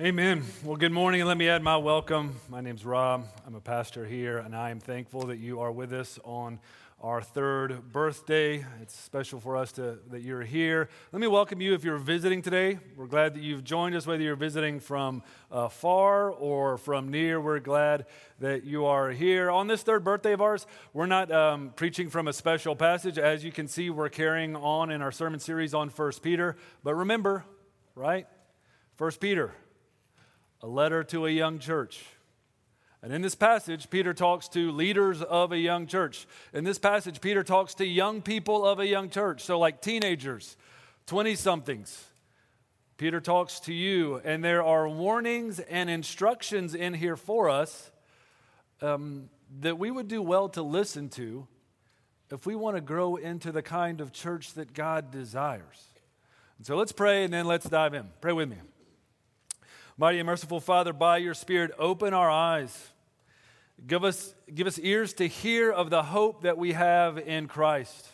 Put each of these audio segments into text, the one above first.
Amen. Well, good morning, and let me add my welcome. My name's Rob. I'm a pastor here, and I am thankful that you are with us on our third birthday. It's special for us to, that you're here. Let me welcome you if you're visiting today. We're glad that you've joined us, whether you're visiting from uh, far or from near. We're glad that you are here. On this third birthday of ours, we're not um, preaching from a special passage. As you can see, we're carrying on in our sermon series on First Peter. But remember, right? First Peter a letter to a young church. And in this passage, Peter talks to leaders of a young church. In this passage, Peter talks to young people of a young church. So, like teenagers, 20 somethings. Peter talks to you, and there are warnings and instructions in here for us um, that we would do well to listen to if we want to grow into the kind of church that God desires. And so let's pray and then let's dive in. Pray with me. Mighty and merciful Father, by your Spirit, open our eyes. Give us, give us ears to hear of the hope that we have in Christ.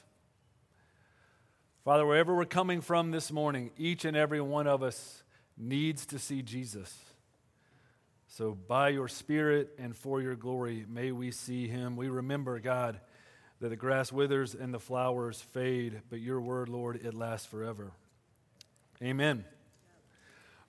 Father, wherever we're coming from this morning, each and every one of us needs to see Jesus. So, by your Spirit and for your glory, may we see him. We remember, God, that the grass withers and the flowers fade, but your word, Lord, it lasts forever. Amen.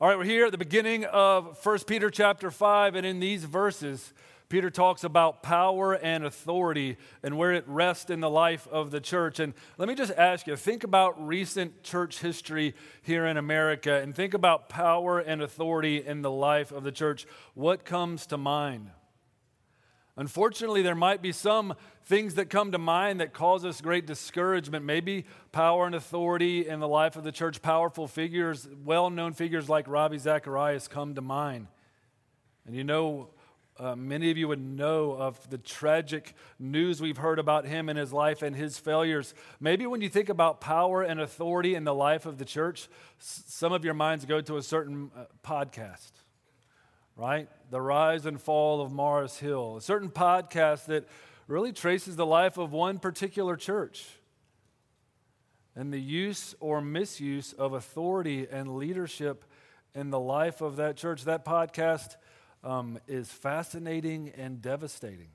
All right, we're here at the beginning of 1 Peter chapter 5, and in these verses, Peter talks about power and authority and where it rests in the life of the church. And let me just ask you think about recent church history here in America and think about power and authority in the life of the church. What comes to mind? Unfortunately, there might be some things that come to mind that cause us great discouragement. Maybe power and authority in the life of the church, powerful figures, well known figures like Ravi Zacharias come to mind. And you know, uh, many of you would know of the tragic news we've heard about him and his life and his failures. Maybe when you think about power and authority in the life of the church, s- some of your minds go to a certain uh, podcast right? The rise and fall of Mars Hill, a certain podcast that really traces the life of one particular church and the use or misuse of authority and leadership in the life of that church. That podcast um, is fascinating and devastating.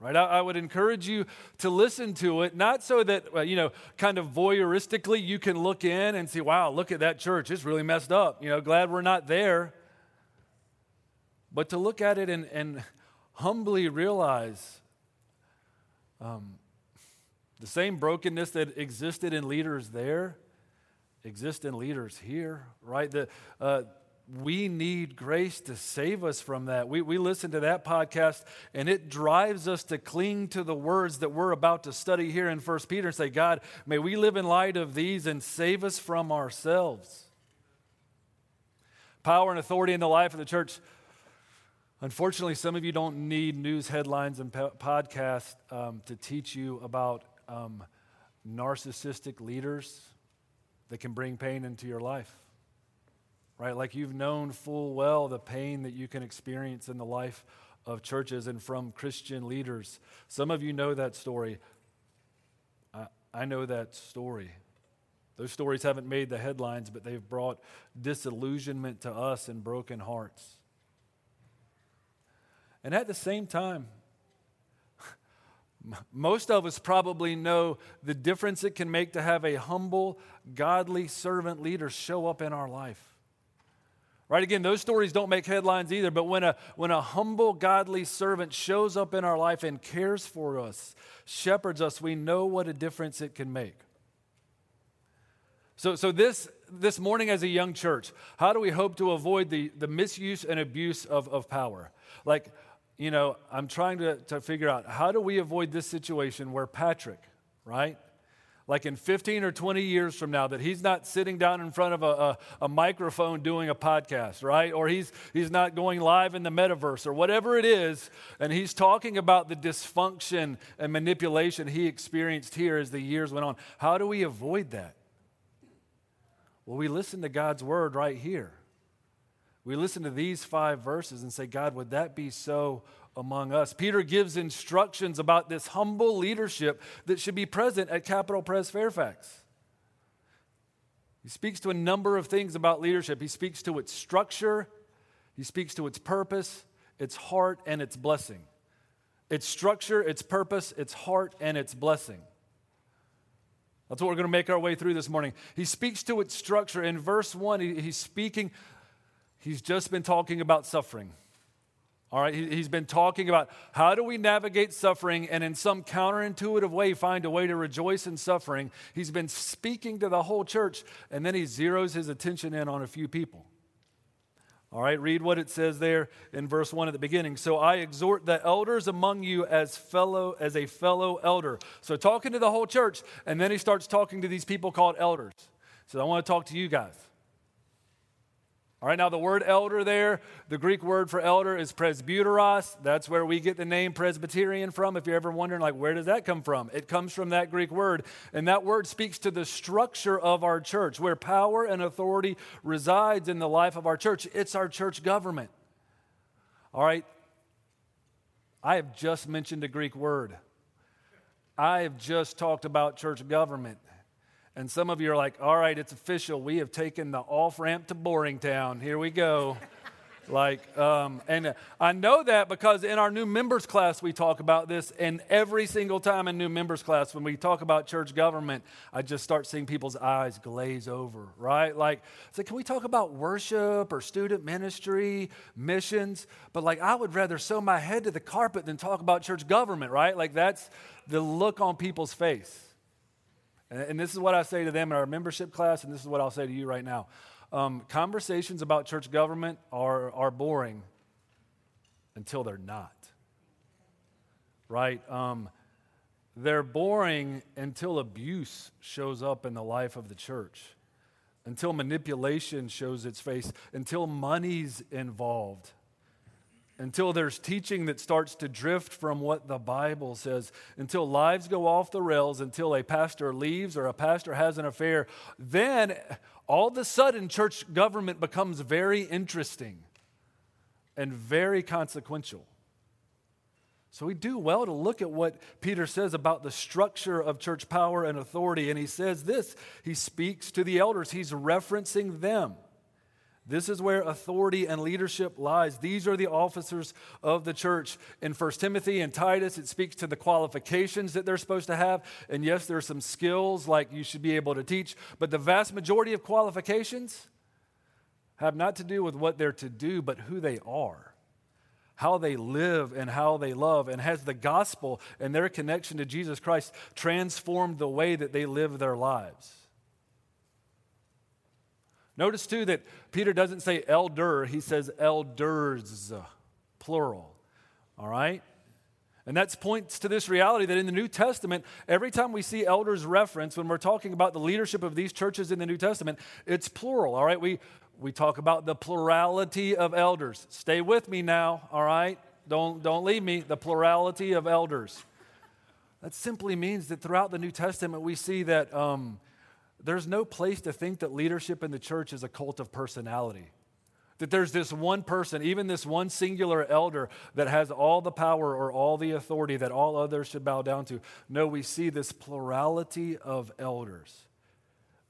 Right? I, I, would encourage you to listen to it, not so that, you know, kind of voyeuristically you can look in and see, wow, look at that church. It's really messed up. You know, glad we're not there but to look at it and, and humbly realize um, the same brokenness that existed in leaders there exists in leaders here, right? The, uh, we need grace to save us from that. We, we listen to that podcast, and it drives us to cling to the words that we're about to study here in 1 Peter and say, God, may we live in light of these and save us from ourselves. Power and authority in the life of the church Unfortunately, some of you don't need news headlines and po- podcasts um, to teach you about um, narcissistic leaders that can bring pain into your life. Right? Like you've known full well the pain that you can experience in the life of churches and from Christian leaders. Some of you know that story. I, I know that story. Those stories haven't made the headlines, but they've brought disillusionment to us and broken hearts. And at the same time, most of us probably know the difference it can make to have a humble, godly servant leader show up in our life. Right? Again, those stories don't make headlines either, but when a, when a humble, godly servant shows up in our life and cares for us, shepherds us, we know what a difference it can make. So, so this, this morning as a young church, how do we hope to avoid the, the misuse and abuse of, of power? Like, you know, I'm trying to, to figure out how do we avoid this situation where Patrick, right? Like in 15 or 20 years from now, that he's not sitting down in front of a, a, a, microphone doing a podcast, right? Or he's, he's not going live in the metaverse or whatever it is, and he's talking about the dysfunction and manipulation he experienced here as the years went on. How do we avoid that? Well, we listen to God's word right here. We listen to these five verses and say, God, would that be so among us? Peter gives instructions about this humble leadership that should be present at Capital Pres Fairfax. He speaks to a number of things about leadership. He speaks to its structure, He speaks to its purpose, its heart, and its blessing. Its structure, its purpose, its heart, and its blessing. That's what we're going to make our way through this morning. He speaks to its structure. In verse 1, he, he's speaking, he's just been talking about suffering. All right, he's been talking about how do we navigate suffering and in some counterintuitive way find a way to rejoice in suffering. He's been speaking to the whole church, and then he zeroes his attention in on a few people. All right, read what it says there in verse 1 at the beginning. So I exhort the elders among you as fellow as a fellow elder. So talking to the whole church and then he starts talking to these people called elders. So I want to talk to you guys. All right, now the word elder there, the Greek word for elder is presbyteros. That's where we get the name Presbyterian from. If you're ever wondering, like, where does that come from? It comes from that Greek word. And that word speaks to the structure of our church, where power and authority resides in the life of our church. It's our church government. All right, I have just mentioned a Greek word. I have just talked about church government. And some of you are like, all right, it's official. We have taken the off ramp to Boring Town. Here we go. like, um, and I know that because in our new members class, we talk about this. And every single time in new members class, when we talk about church government, I just start seeing people's eyes glaze over, right? Like, so can we talk about worship or student ministry, missions? But like, I would rather sew my head to the carpet than talk about church government, right? Like, that's the look on people's face. And this is what I say to them in our membership class, and this is what I'll say to you right now. Um, conversations about church government are, are boring until they're not. Right? Um, they're boring until abuse shows up in the life of the church, until manipulation shows its face, until money's involved until there's teaching that starts to drift from what the Bible says, until lives go off the rails, until a pastor leaves or a pastor has an affair, then all of a sudden church government becomes very interesting and very consequential. So we do well to look at what Peter says about the structure of church power and authority. And he says this he speaks to the elders, he's referencing them. This is where authority and leadership lies. These are the officers of the church. In 1 Timothy and Titus, it speaks to the qualifications that they're supposed to have. And yes, there are some skills like you should be able to teach, but the vast majority of qualifications have not to do with what they're to do, but who they are, how they live, and how they love. And has the gospel and their connection to Jesus Christ transformed the way that they live their lives? Notice too that Peter doesn't say elder, he says elders, plural. All right? And that points to this reality that in the New Testament, every time we see elders reference, when we're talking about the leadership of these churches in the New Testament, it's plural. All right? We, we talk about the plurality of elders. Stay with me now, all right? Don't, don't leave me. The plurality of elders. That simply means that throughout the New Testament, we see that. Um, there's no place to think that leadership in the church is a cult of personality. That there's this one person, even this one singular elder, that has all the power or all the authority that all others should bow down to. No, we see this plurality of elders.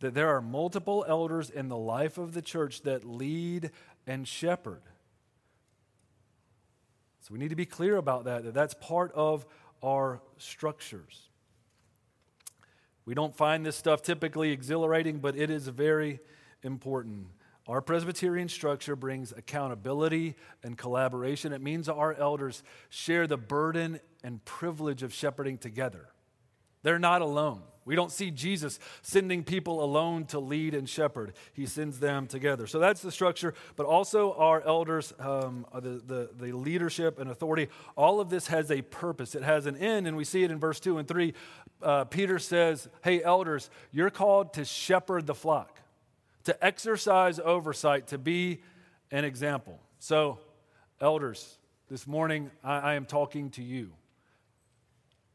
That there are multiple elders in the life of the church that lead and shepherd. So we need to be clear about that, that that's part of our structures. We don't find this stuff typically exhilarating, but it is very important. Our Presbyterian structure brings accountability and collaboration. It means our elders share the burden and privilege of shepherding together. They're not alone. We don't see Jesus sending people alone to lead and shepherd. He sends them together. So that's the structure, but also our elders, um, the, the, the leadership and authority, all of this has a purpose. It has an end, and we see it in verse 2 and 3. Uh, Peter says, Hey, elders, you're called to shepherd the flock, to exercise oversight, to be an example. So, elders, this morning I, I am talking to you.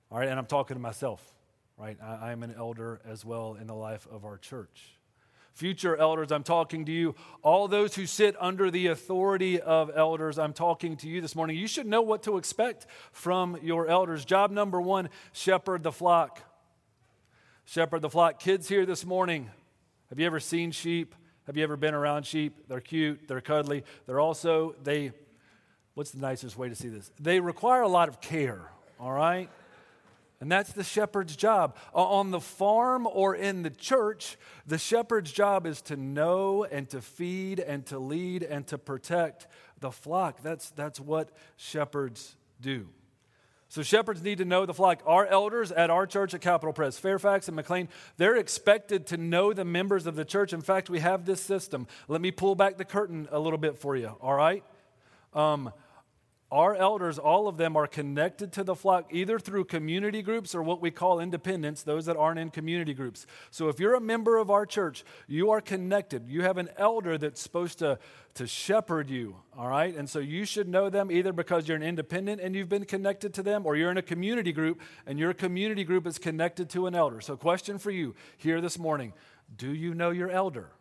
All right, and I'm talking to myself right? I, am an elder as well in the life of our church. Future elders, I'm talking to you. All those who sit under the authority of elders, I'm talking to you this morning. You should know what to expect from your elders. Job number one shepherd the flock. Shepherd the flock. Kids here this morning, have you ever seen sheep? Have you ever been around sheep? They're cute, they're cuddly. They're also, they, what's the nicest way to see this? They require a lot of care, all right? And that's the shepherd's job. On the farm or in the church, the shepherd's job is to know and to feed and to lead and to protect the flock. That's, that's what shepherds do. So shepherds need to know the flock. Our elders at our church at Capital Pres, Fairfax and McLean, they're expected to know the members of the church. In fact, we have this system. Let me pull back the curtain a little bit for you, all right? Um, our elders, all of them, are connected to the flock either through community groups or what we call independents, those that aren't in community groups. So if you're a member of our church, you are connected. You have an elder that's supposed to, to shepherd you, all right? And so you should know them either because you're an independent and you've been connected to them, or you're in a community group and your community group is connected to an elder. So, question for you here this morning Do you know your elder?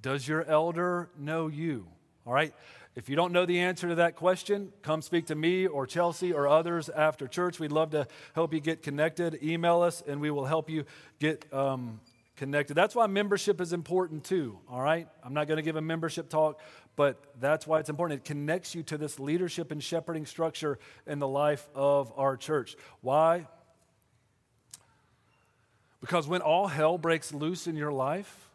Does your elder know you? All right? If you don't know the answer to that question, come speak to me or Chelsea or others after church. We'd love to help you get connected. Email us and we will help you get um, connected. That's why membership is important too, all right? I'm not going to give a membership talk, but that's why it's important. It connects you to this leadership and shepherding structure in the life of our church. Why? Because when all hell breaks loose in your life,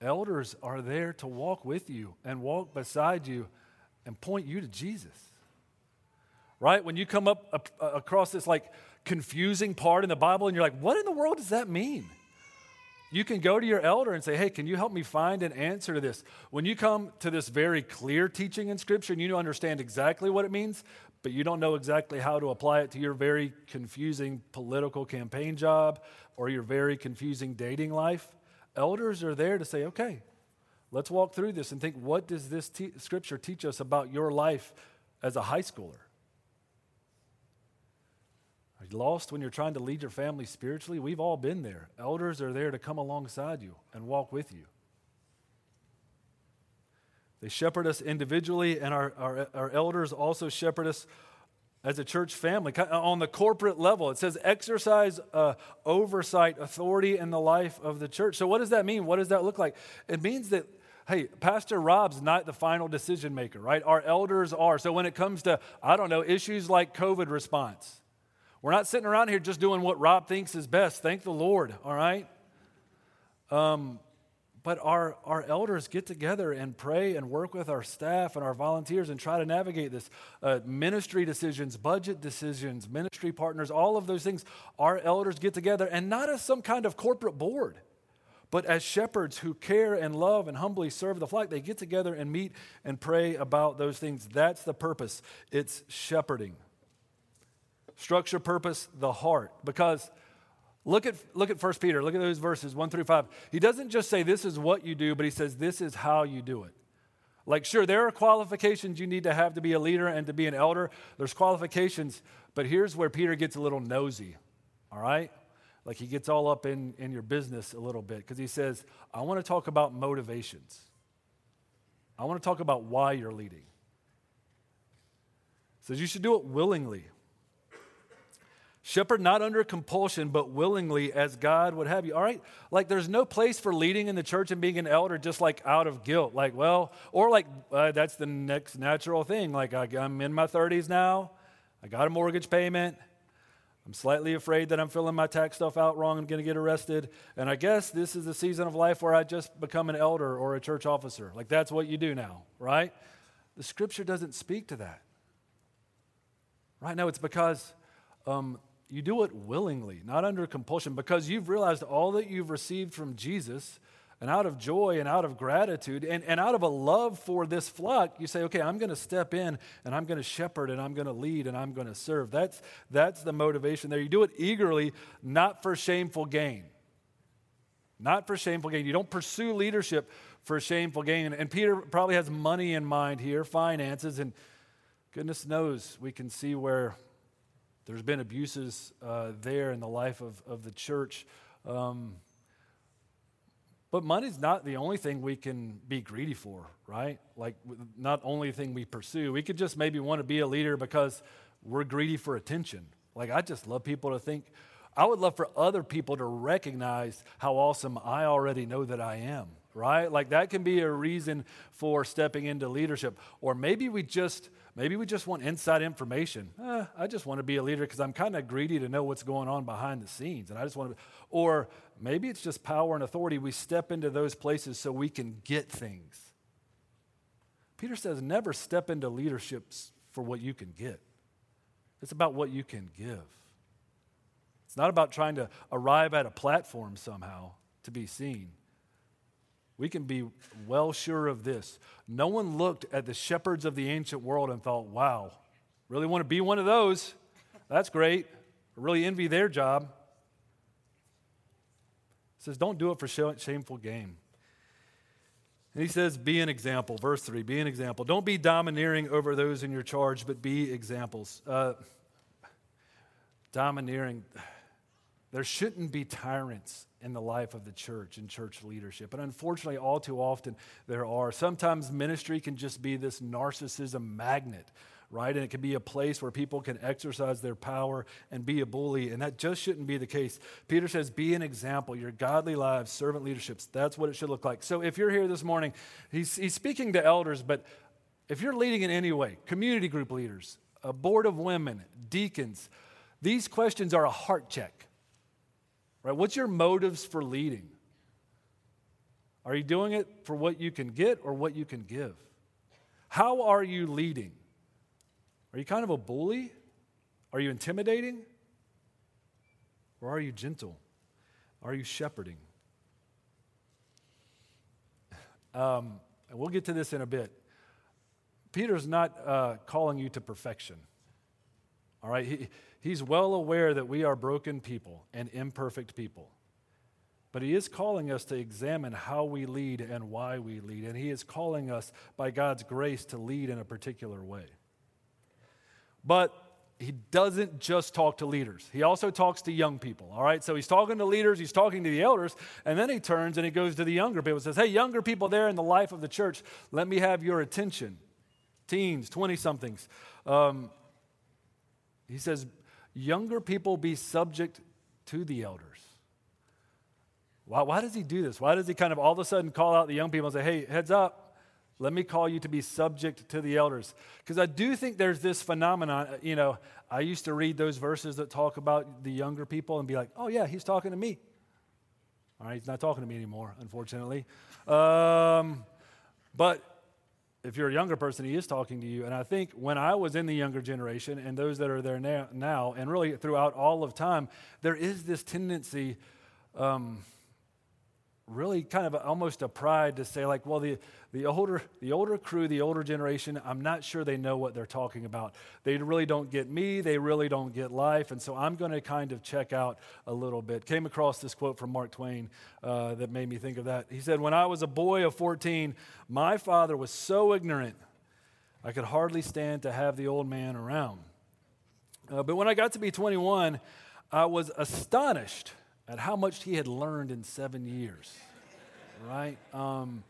Elders are there to walk with you and walk beside you and point you to Jesus. Right? When you come up uh, across this like confusing part in the Bible and you're like, what in the world does that mean? You can go to your elder and say, hey, can you help me find an answer to this? When you come to this very clear teaching in Scripture and you understand exactly what it means, but you don't know exactly how to apply it to your very confusing political campaign job or your very confusing dating life, Elders are there to say, okay, let's walk through this and think, what does this te- scripture teach us about your life as a high schooler? Are you lost when you're trying to lead your family spiritually? We've all been there. Elders are there to come alongside you and walk with you. They shepherd us individually, and our, our, our elders also shepherd us as a church family on the corporate level. It says exercise uh, oversight, authority in the life of the church. So, what does that mean? What does that look like? It means that, hey, Pastor Rob's not the final decision maker, right? Our elders are. So, when it comes to, I don't know, issues like COVID response, we're not sitting around here just doing what Rob thinks is best. Thank the Lord, all right? Um, but our, our elders get together and pray and work with our staff and our volunteers and try to navigate this. Uh, ministry decisions, budget decisions, ministry partners, all of those things. Our elders get together and not as some kind of corporate board, but as shepherds who care and love and humbly serve the flock. They get together and meet and pray about those things. That's the purpose. It's shepherding. Structure, purpose, the heart. Because Look at, look at 1 Peter. Look at those verses 1 through 5. He doesn't just say this is what you do, but he says this is how you do it. Like, sure, there are qualifications you need to have to be a leader and to be an elder. There's qualifications, but here's where Peter gets a little nosy, all right? Like, he gets all up in, in your business a little bit because he says, I want to talk about motivations. I want to talk about why you're leading. He says you should do it willingly. Shepherd not under compulsion, but willingly as God would have you. All right? Like there's no place for leading in the church and being an elder just like out of guilt. Like, well, or like uh, that's the next natural thing. Like I, I'm in my 30s now, I got a mortgage payment. I'm slightly afraid that I'm filling my tax stuff out wrong and going to get arrested. And I guess this is the season of life where I just become an elder or a church officer. Like that's what you do now, right? The scripture doesn't speak to that. Right now, it's because um, you do it willingly, not under compulsion, because you've realized all that you've received from Jesus, and out of joy and out of gratitude and, and out of a love for this flock, you say, okay, I'm going to step in and I'm going to shepherd and I'm going to lead and I'm going to serve. That's, that's the motivation there. You do it eagerly, not for shameful gain. Not for shameful gain. You don't pursue leadership for shameful gain. And Peter probably has money in mind here, finances, and goodness knows we can see where there's been abuses uh, there in the life of, of the church. Um, but money's not the only thing we can be greedy for, right? Like, not only thing we pursue. We could just maybe want to be a leader because we're greedy for attention. Like, I just love people to think I would love for other people to recognize how awesome I already know that I am, right? Like that can be a reason for stepping into leadership. Or maybe we just maybe we just want inside information. Eh, I just want to be a leader because I'm kind of greedy to know what's going on behind the scenes, and I just want to. Or maybe it's just power and authority. We step into those places so we can get things. Peter says, never step into leaderships for what you can get. It's about what you can give. It's not about trying to arrive at a platform somehow to be seen. We can be well sure of this. No one looked at the shepherds of the ancient world and thought, wow, really want to be one of those. That's great. I really envy their job. It says, don't do it for shameful gain. And he says, be an example. Verse 3 be an example. Don't be domineering over those in your charge, but be examples. Uh, domineering there shouldn't be tyrants in the life of the church and church leadership. And unfortunately, all too often there are. Sometimes ministry can just be this narcissism magnet, right? And it can be a place where people can exercise their power and be a bully. And that just shouldn't be the case. Peter says, be an example. Your godly lives, servant leaderships, that's what it should look like. So if you're here this morning, he's, he's speaking to elders, but if you're leading in any way, community group leaders, a board of women, deacons, these questions are a heart check. Right? What's your motives for leading? Are you doing it for what you can get or what you can give? How are you leading? Are you kind of a bully? Are you intimidating? Or are you gentle? Are you shepherding? Um, and we'll get to this in a bit. Peter's not uh, calling you to perfection. All right? He, He's well aware that we are broken people and imperfect people. But He is calling us to examine how we lead and why we lead. And He is calling us, by God's grace, to lead in a particular way. But He doesn't just talk to leaders, He also talks to young people. All right? So He's talking to leaders, He's talking to the elders, and then He turns and He goes to the younger people and says, Hey, younger people there in the life of the church, let me have your attention. Teens, 20 somethings. Um, he says, younger people be subject to the elders. Why, why does he do this? Why does he kind of all of a sudden call out the young people and say, hey, heads up, let me call you to be subject to the elders? Because I do think there's this phenomenon. Uh, you know, I used to read those verses that talk about the younger people and be like, oh, yeah, he's talking to me. All right, he's not talking to me anymore, unfortunately. Um, but if you're a younger person, he is talking to you. And I think when I was in the younger generation and those that are there now, now and really throughout all of time, there is this tendency, um, really kind of almost a pride to say, like, well, the, the, older, the older crew, the older generation, I'm not sure they know what they're talking about. They really don't get me, they really don't get life. And so I'm going to kind of check out a little bit. Came across this quote from Mark Twain uh, that made me think of that. He said, When I was a boy of 14, my father was so ignorant, I could hardly stand to have the old man around. Uh, but when I got to be 21, I was astonished at how much he had learned in seven years, right? Um,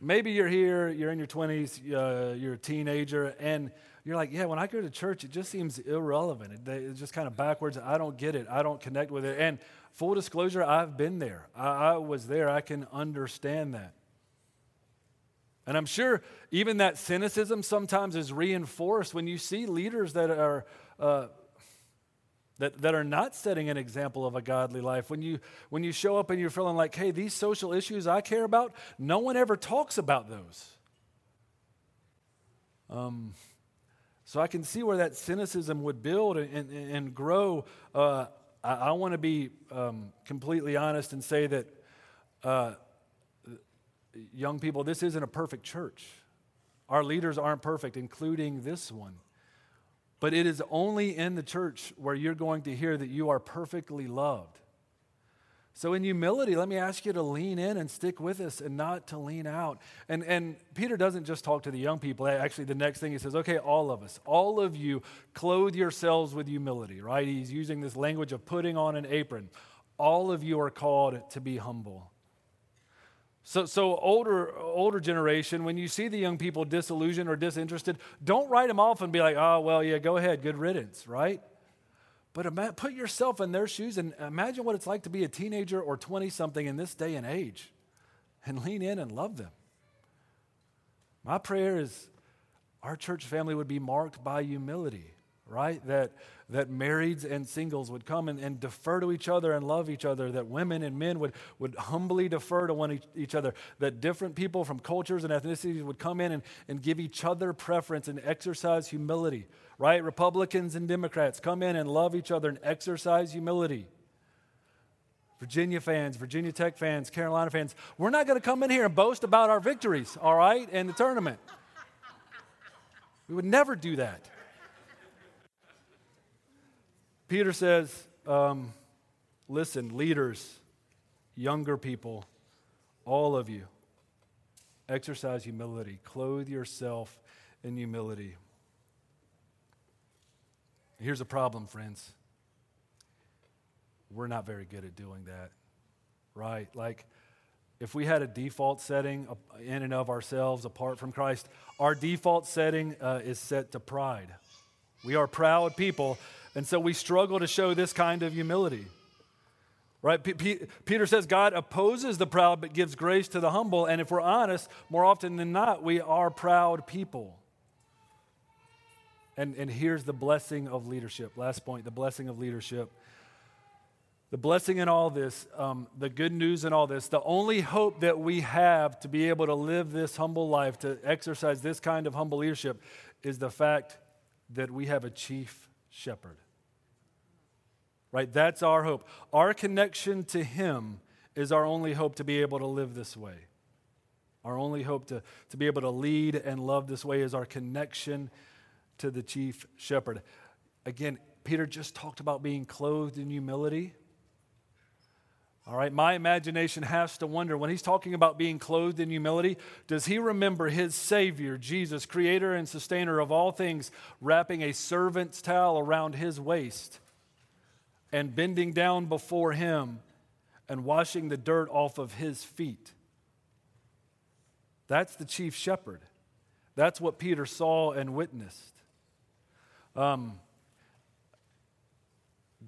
maybe you're here, you're in your 20s, uh, you're a teenager, and you're like, yeah, when I go to church, it just seems irrelevant. It, it's just kind of backwards. I don't get it. I don't connect with it. And full disclosure, I've been there. I, I was there. I can understand that. And I'm sure even that cynicism sometimes is reinforced when you see leaders that are uh, that, that are not setting an example of a godly life. When you, when you show up and you're feeling like, hey, these social issues I care about, no one ever talks about those. Um, so I can see where that cynicism would build and, and, and grow. Uh, I, I want to be um, completely honest and say that uh, young people, this isn't a perfect church. Our leaders aren't perfect, including this one. But it is only in the church where you're going to hear that you are perfectly loved. So, in humility, let me ask you to lean in and stick with us and not to lean out. And, and Peter doesn't just talk to the young people. Actually, the next thing he says, okay, all of us, all of you, clothe yourselves with humility, right? He's using this language of putting on an apron. All of you are called to be humble. So, so older, older generation, when you see the young people disillusioned or disinterested, don't write them off and be like, oh, well, yeah, go ahead, good riddance, right? But ima- put yourself in their shoes and imagine what it's like to be a teenager or 20 something in this day and age and lean in and love them. My prayer is our church family would be marked by humility, right? That, that marrieds and singles would come and, and defer to each other and love each other, that women and men would, would humbly defer to one each, each other, that different people from cultures and ethnicities would come in and, and give each other preference and exercise humility, right? Republicans and Democrats come in and love each other and exercise humility. Virginia fans, Virginia Tech fans, Carolina fans, we're not going to come in here and boast about our victories, all right, in the tournament. We would never do that. Peter says, um, listen, leaders, younger people, all of you, exercise humility. Clothe yourself in humility. Here's a problem, friends. We're not very good at doing that, right? Like, if we had a default setting in and of ourselves apart from Christ, our default setting uh, is set to pride. We are proud people, and so we struggle to show this kind of humility. Right? P- P- Peter says God opposes the proud but gives grace to the humble. And if we're honest, more often than not, we are proud people. And, and here's the blessing of leadership. Last point the blessing of leadership. The blessing in all this, um, the good news in all this, the only hope that we have to be able to live this humble life, to exercise this kind of humble leadership, is the fact that we have a chief shepherd. Right? That's our hope. Our connection to Him is our only hope to be able to live this way. Our only hope to, to be able to lead and love this way is our connection to the chief shepherd. Again, Peter just talked about being clothed in humility. All right, my imagination has to wonder when he's talking about being clothed in humility, does he remember his Savior, Jesus, creator and sustainer of all things, wrapping a servant's towel around his waist and bending down before him and washing the dirt off of his feet? That's the chief shepherd. That's what Peter saw and witnessed. Um,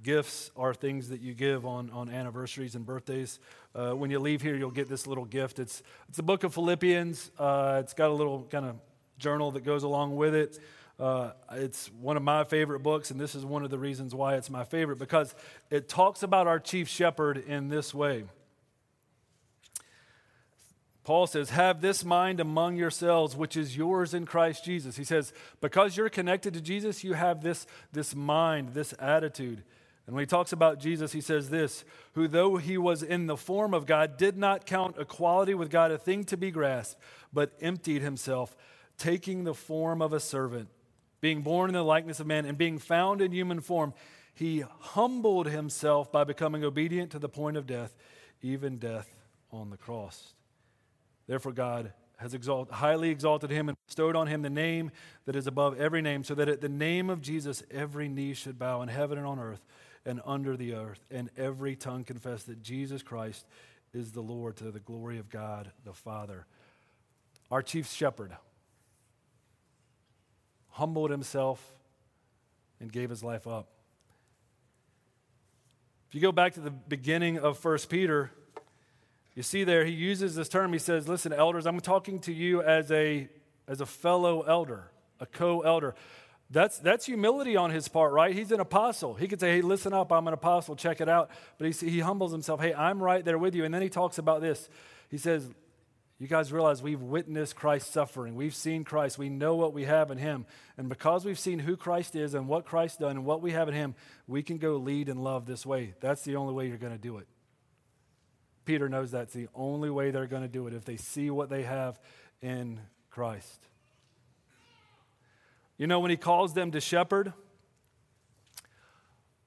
gifts are things that you give on, on anniversaries and birthdays. Uh, when you leave here, you'll get this little gift. It's, it's the book of Philippians. Uh, it's got a little kind of journal that goes along with it. Uh, it's one of my favorite books, and this is one of the reasons why it's my favorite because it talks about our chief shepherd in this way. Paul says, Have this mind among yourselves, which is yours in Christ Jesus. He says, Because you're connected to Jesus, you have this, this mind, this attitude. And when he talks about Jesus, he says this Who, though he was in the form of God, did not count equality with God a thing to be grasped, but emptied himself, taking the form of a servant, being born in the likeness of man, and being found in human form. He humbled himself by becoming obedient to the point of death, even death on the cross. Therefore, God has exalt, highly exalted him and bestowed on him the name that is above every name, so that at the name of Jesus every knee should bow in heaven and on earth and under the earth, and every tongue confess that Jesus Christ is the Lord to the glory of God the Father. Our chief shepherd humbled himself and gave his life up. If you go back to the beginning of 1 Peter, you see there he uses this term. He says, Listen, elders, I'm talking to you as a, as a fellow elder, a co elder. That's, that's humility on his part, right? He's an apostle. He could say, hey, listen up, I'm an apostle, check it out. But he, he humbles himself, hey, I'm right there with you. And then he talks about this. He says, you guys realize we've witnessed Christ's suffering. We've seen Christ. We know what we have in him. And because we've seen who Christ is and what Christ done and what we have in him, we can go lead and love this way. That's the only way you're going to do it. Peter knows that's the only way they're going to do it if they see what they have in Christ. You know, when he calls them to shepherd,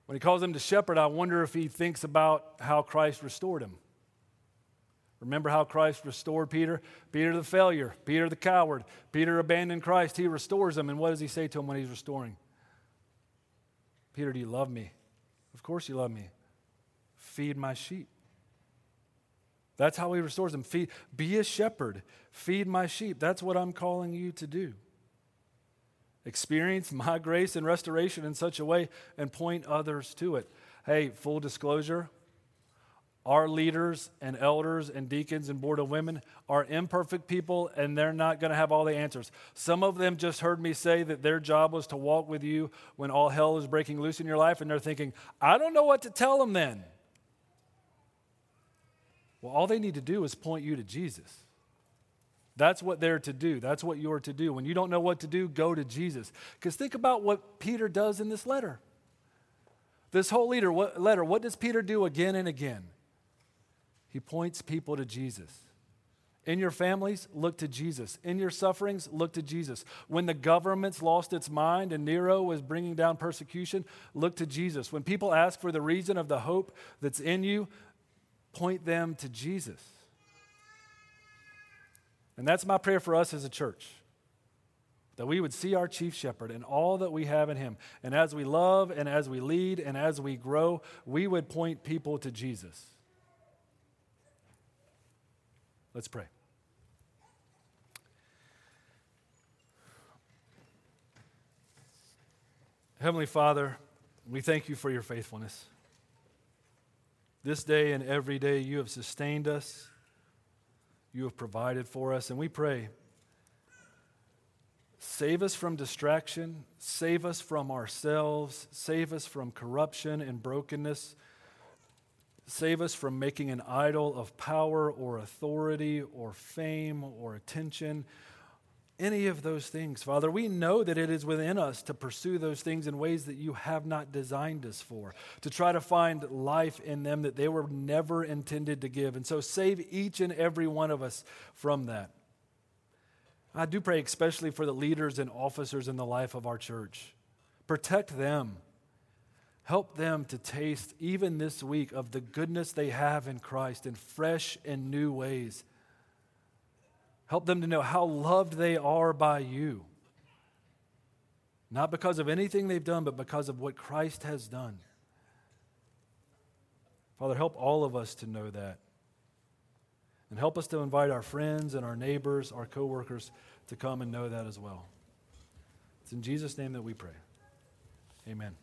when he calls them to shepherd, I wonder if he thinks about how Christ restored him. Remember how Christ restored Peter? Peter the failure, Peter the coward, Peter abandoned Christ. He restores him. And what does he say to him when he's restoring? Peter, do you love me? Of course you love me. Feed my sheep. That's how he restores them. Feed, be a shepherd. Feed my sheep. That's what I'm calling you to do. Experience my grace and restoration in such a way and point others to it. Hey, full disclosure, our leaders and elders and deacons and board of women are imperfect people and they're not going to have all the answers. Some of them just heard me say that their job was to walk with you when all hell is breaking loose in your life, and they're thinking, I don't know what to tell them then. Well, all they need to do is point you to Jesus. That's what they're to do. That's what you're to do. When you don't know what to do, go to Jesus. Because think about what Peter does in this letter. This whole leader, what, letter, what does Peter do again and again? He points people to Jesus. In your families, look to Jesus. In your sufferings, look to Jesus. When the government's lost its mind and Nero was bringing down persecution, look to Jesus. When people ask for the reason of the hope that's in you, point them to Jesus. And that's my prayer for us as a church that we would see our chief shepherd and all that we have in him. And as we love and as we lead and as we grow, we would point people to Jesus. Let's pray. Heavenly Father, we thank you for your faithfulness. This day and every day, you have sustained us, you have provided for us, and we pray. Save us from distraction, save us from ourselves, save us from corruption and brokenness. Save us from making an idol of power or authority or fame or attention, any of those things. Father, we know that it is within us to pursue those things in ways that you have not designed us for, to try to find life in them that they were never intended to give. And so save each and every one of us from that. I do pray especially for the leaders and officers in the life of our church. Protect them Help them to taste, even this week, of the goodness they have in Christ in fresh and new ways. Help them to know how loved they are by you. Not because of anything they've done, but because of what Christ has done. Father, help all of us to know that. And help us to invite our friends and our neighbors, our coworkers to come and know that as well. It's in Jesus' name that we pray. Amen.